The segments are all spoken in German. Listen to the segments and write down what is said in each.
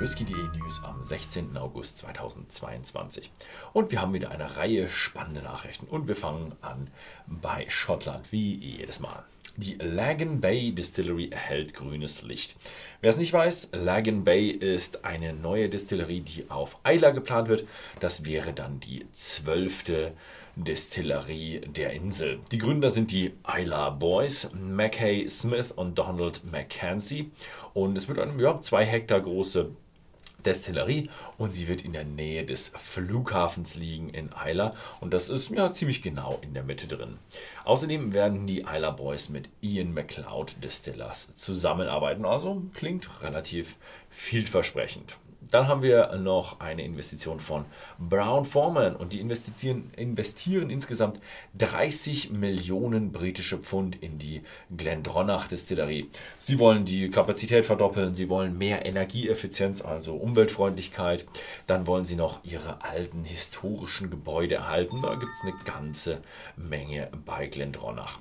Whisky.de News am 16. August 2022. Und wir haben wieder eine Reihe spannender Nachrichten. Und wir fangen an bei Schottland, wie jedes Mal. Die Lagan Bay Distillery erhält grünes Licht. Wer es nicht weiß, Lagan Bay ist eine neue Distillerie, die auf Isla geplant wird. Das wäre dann die zwölfte Distillerie der Insel. Die Gründer sind die Isla Boys, Mackay Smith und Donald McKenzie. Und es wird eine ja, zwei Hektar große Destillerie und sie wird in der Nähe des Flughafens liegen in Isla und das ist ja ziemlich genau in der Mitte drin. Außerdem werden die Isla Boys mit Ian McLeod Distillers zusammenarbeiten, also klingt relativ vielversprechend. Dann haben wir noch eine Investition von Brown Forman und die investieren, investieren insgesamt 30 Millionen britische Pfund in die Glendronach Distillerie. Sie wollen die Kapazität verdoppeln, sie wollen mehr Energieeffizienz, also Umweltfreundlichkeit. Dann wollen sie noch ihre alten historischen Gebäude erhalten. Da gibt es eine ganze Menge bei Glendronach.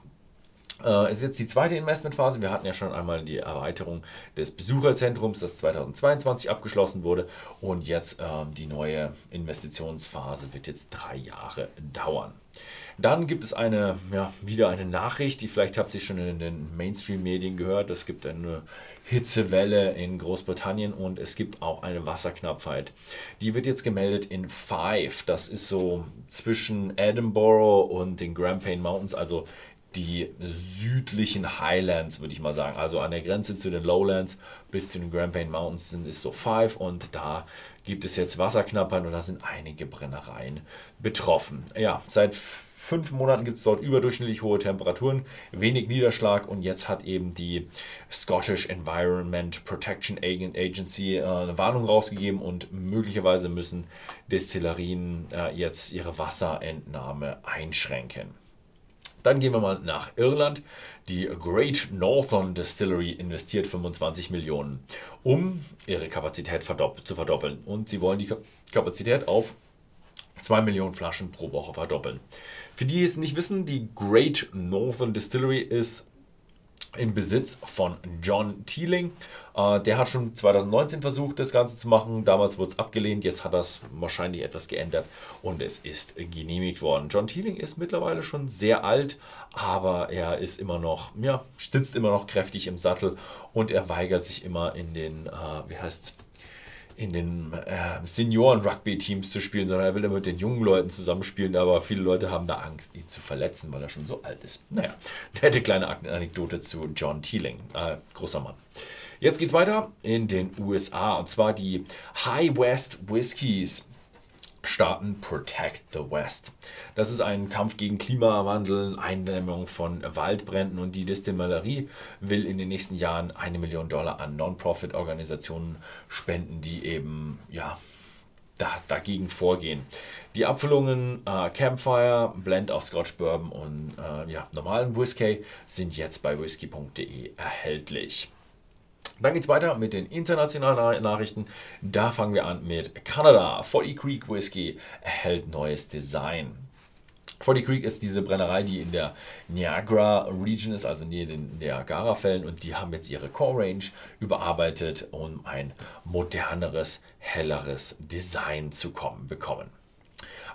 Äh, ist jetzt die zweite Investmentphase. Wir hatten ja schon einmal die Erweiterung des Besucherzentrums, das 2022 abgeschlossen wurde. Und jetzt äh, die neue Investitionsphase wird jetzt drei Jahre dauern. Dann gibt es eine, ja, wieder eine Nachricht, die vielleicht habt ihr schon in den Mainstream-Medien gehört. Es gibt eine Hitzewelle in Großbritannien und es gibt auch eine Wasserknappheit. Die wird jetzt gemeldet in Five. Das ist so zwischen Edinburgh und den Grampian Mountains, also die südlichen Highlands, würde ich mal sagen. Also an der Grenze zu den Lowlands bis zu den Grampian Mountains sind es so Five und da gibt es jetzt Wasserknappheit und da sind einige Brennereien betroffen. Ja, seit fünf Monaten gibt es dort überdurchschnittlich hohe Temperaturen, wenig Niederschlag und jetzt hat eben die Scottish Environment Protection Agency äh, eine Warnung rausgegeben und möglicherweise müssen Destillerien äh, jetzt ihre Wasserentnahme einschränken. Dann gehen wir mal nach Irland. Die Great Northern Distillery investiert 25 Millionen, um ihre Kapazität zu verdoppeln. Und sie wollen die Kapazität auf 2 Millionen Flaschen pro Woche verdoppeln. Für die, die es nicht wissen, die Great Northern Distillery ist im Besitz von John Teeling. Äh, der hat schon 2019 versucht, das Ganze zu machen. Damals wurde es abgelehnt. Jetzt hat es wahrscheinlich etwas geändert und es ist genehmigt worden. John Teeling ist mittlerweile schon sehr alt, aber er ist immer noch, ja, sitzt immer noch kräftig im Sattel und er weigert sich immer in den, äh, wie heißt in den äh, Senioren-Rugby-Teams zu spielen, sondern er will immer mit den jungen Leuten zusammenspielen, aber viele Leute haben da Angst, ihn zu verletzen, weil er schon so alt ist. Naja, nette kleine Anekdote zu John Teeling, äh, großer Mann. Jetzt geht's weiter in den USA und zwar die High West Whiskies starten Protect the West. Das ist ein Kampf gegen Klimawandel, Eindämmung von Waldbränden und die Distillerie will in den nächsten Jahren eine Million Dollar an Non-Profit-Organisationen spenden, die eben ja da, dagegen vorgehen. Die Abfüllungen äh, Campfire, Blend aus Scotch Bourbon und äh, ja, normalen Whisky sind jetzt bei whisky.de erhältlich. Dann geht es weiter mit den internationalen Nachrichten. Da fangen wir an mit Kanada. Forty Creek Whisky erhält neues Design. Forty Creek ist diese Brennerei, die in der Niagara Region ist, also neben den Niagara-Fällen. Und die haben jetzt ihre Core Range überarbeitet, um ein moderneres, helleres Design zu kommen, bekommen.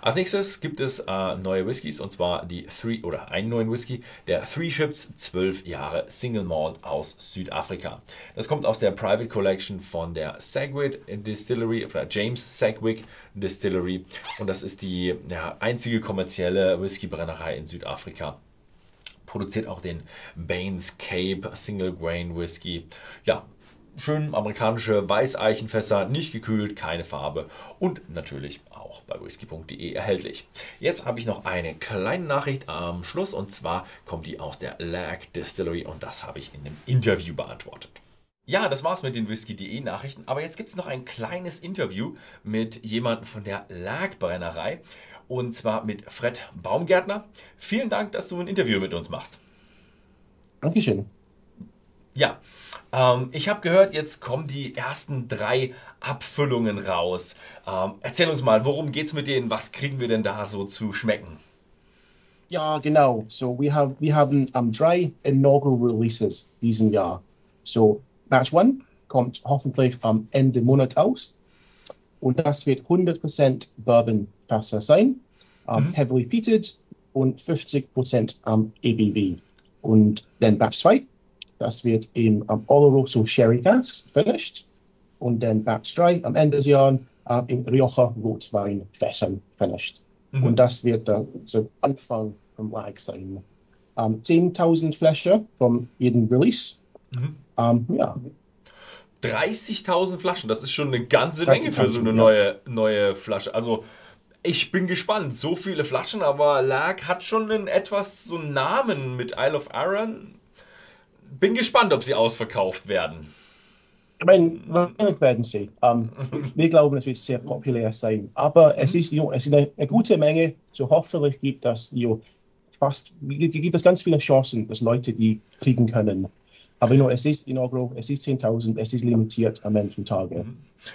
Als nächstes gibt es äh, neue Whiskys und zwar die Three oder einen neuen Whisky, der Three Ships 12 Jahre Single Malt aus Südafrika. Das kommt aus der Private Collection von der Sagwick Distillery oder James Sagwick Distillery und das ist die ja, einzige kommerzielle Whiskybrennerei in Südafrika produziert auch den Baines Cape Single Grain Whisky. Ja, schön amerikanische Weißeichenfässer, nicht gekühlt, keine Farbe und natürlich auch bei whisky.de erhältlich. Jetzt habe ich noch eine kleine Nachricht am Schluss und zwar kommt die aus der Lag Distillery und das habe ich in einem Interview beantwortet. Ja, das war's mit den Whisky.de Nachrichten, aber jetzt gibt es noch ein kleines Interview mit jemandem von der Lag Brennerei und zwar mit Fred Baumgärtner. Vielen Dank, dass du ein Interview mit uns machst. Dankeschön. Ja, ähm, ich habe gehört, jetzt kommen die ersten drei Abfüllungen raus. Ähm, erzähl uns mal, worum geht's mit denen? Was kriegen wir denn da so zu schmecken? Ja, genau. So we have we have um, drei inaugural releases diesen Jahr. So Batch 1 kommt hoffentlich am Ende Monat aus. Und das wird 100% Bourbon-Fässer sein, ähm, Mhm. heavily peated und 50% am ABV. Und dann Batch 2, das wird im um, Oloroso Sherry Casks finished. Und dann Batch 3 am Ende des Jahres äh, im Rioja Rotwein Fässern finished. Mhm. Und das wird dann so Anfang vom Lag sein. Ähm, 10.000 Flaschen von jedem Release. Mhm. Ähm, ja, 30.000 Flaschen, das ist schon eine ganze Menge für so eine 30.000, neue, neue Flasche. Also, ich bin gespannt. So viele Flaschen, aber Lag hat schon einen etwas so einen Namen mit Isle of Arran. Bin gespannt, ob sie ausverkauft werden. ich meine, wir werden sehen. Ähm, wir glauben, es wird sehr populär sein. Aber es ist, jo, es ist eine, eine gute Menge. So hoffentlich gibt es jo, fast, gibt es ganz viele Chancen, dass Leute die kriegen können. Aber jo, es ist inaugural, es ist 10.000, es ist limitiert am Ende vom Tage.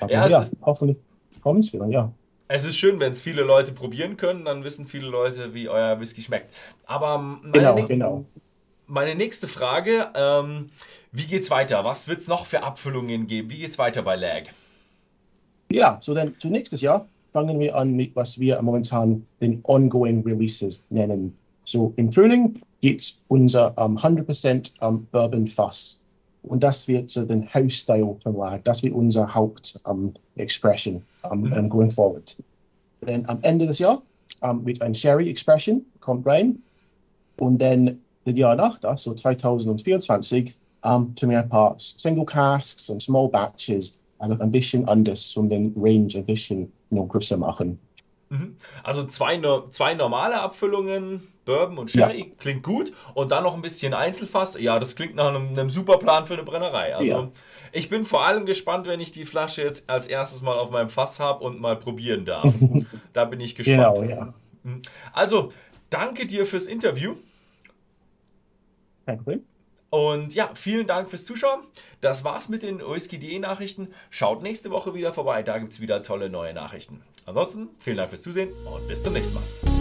Aber Ja, ja, hoffentlich kommen es wieder, ja. Es ist schön, wenn es viele Leute probieren können, dann wissen viele Leute, wie euer Whisky schmeckt. Aber meine, Genau, genau. Meine nächste Frage, ähm, wie geht's weiter? Was wird es noch für Abfüllungen geben? Wie geht's weiter bei Lag? Ja, so dann zu nächstes Jahr fangen wir an mit, was wir momentan den Ongoing Releases nennen. So im Frühling geht unser um, 100% um, Bourbon Fass. Und das wird so den House-Style von Lag. Das wird unser Haupt-Expression um, um, going forward. Dann am Ende des Jahres um, wird ein Sherry-Expression, kommt rein. Und dann Jahr nach das, so 2024, um, ein paar Single Casks und Small Batches, ein bisschen anders, um den Range ein bisschen you know, größer machen. Mhm. Also zwei, zwei normale Abfüllungen, Bourbon und Sherry, klingt gut. Und dann noch ein bisschen Einzelfass. Ja, das klingt nach einem, einem super Plan für eine Brennerei. Also Ja. ich bin vor allem gespannt, wenn ich die Flasche jetzt als erstes mal auf meinem Fass habe und mal probieren darf. da bin ich gespannt. Genau, ja. Also, danke dir fürs Interview. Kein Problem. Und ja, vielen Dank fürs Zuschauen. Das war's mit den OSGDE Nachrichten. Schaut nächste Woche wieder vorbei, da gibt's wieder tolle neue Nachrichten. Ansonsten vielen Dank fürs Zusehen und bis zum nächsten Mal.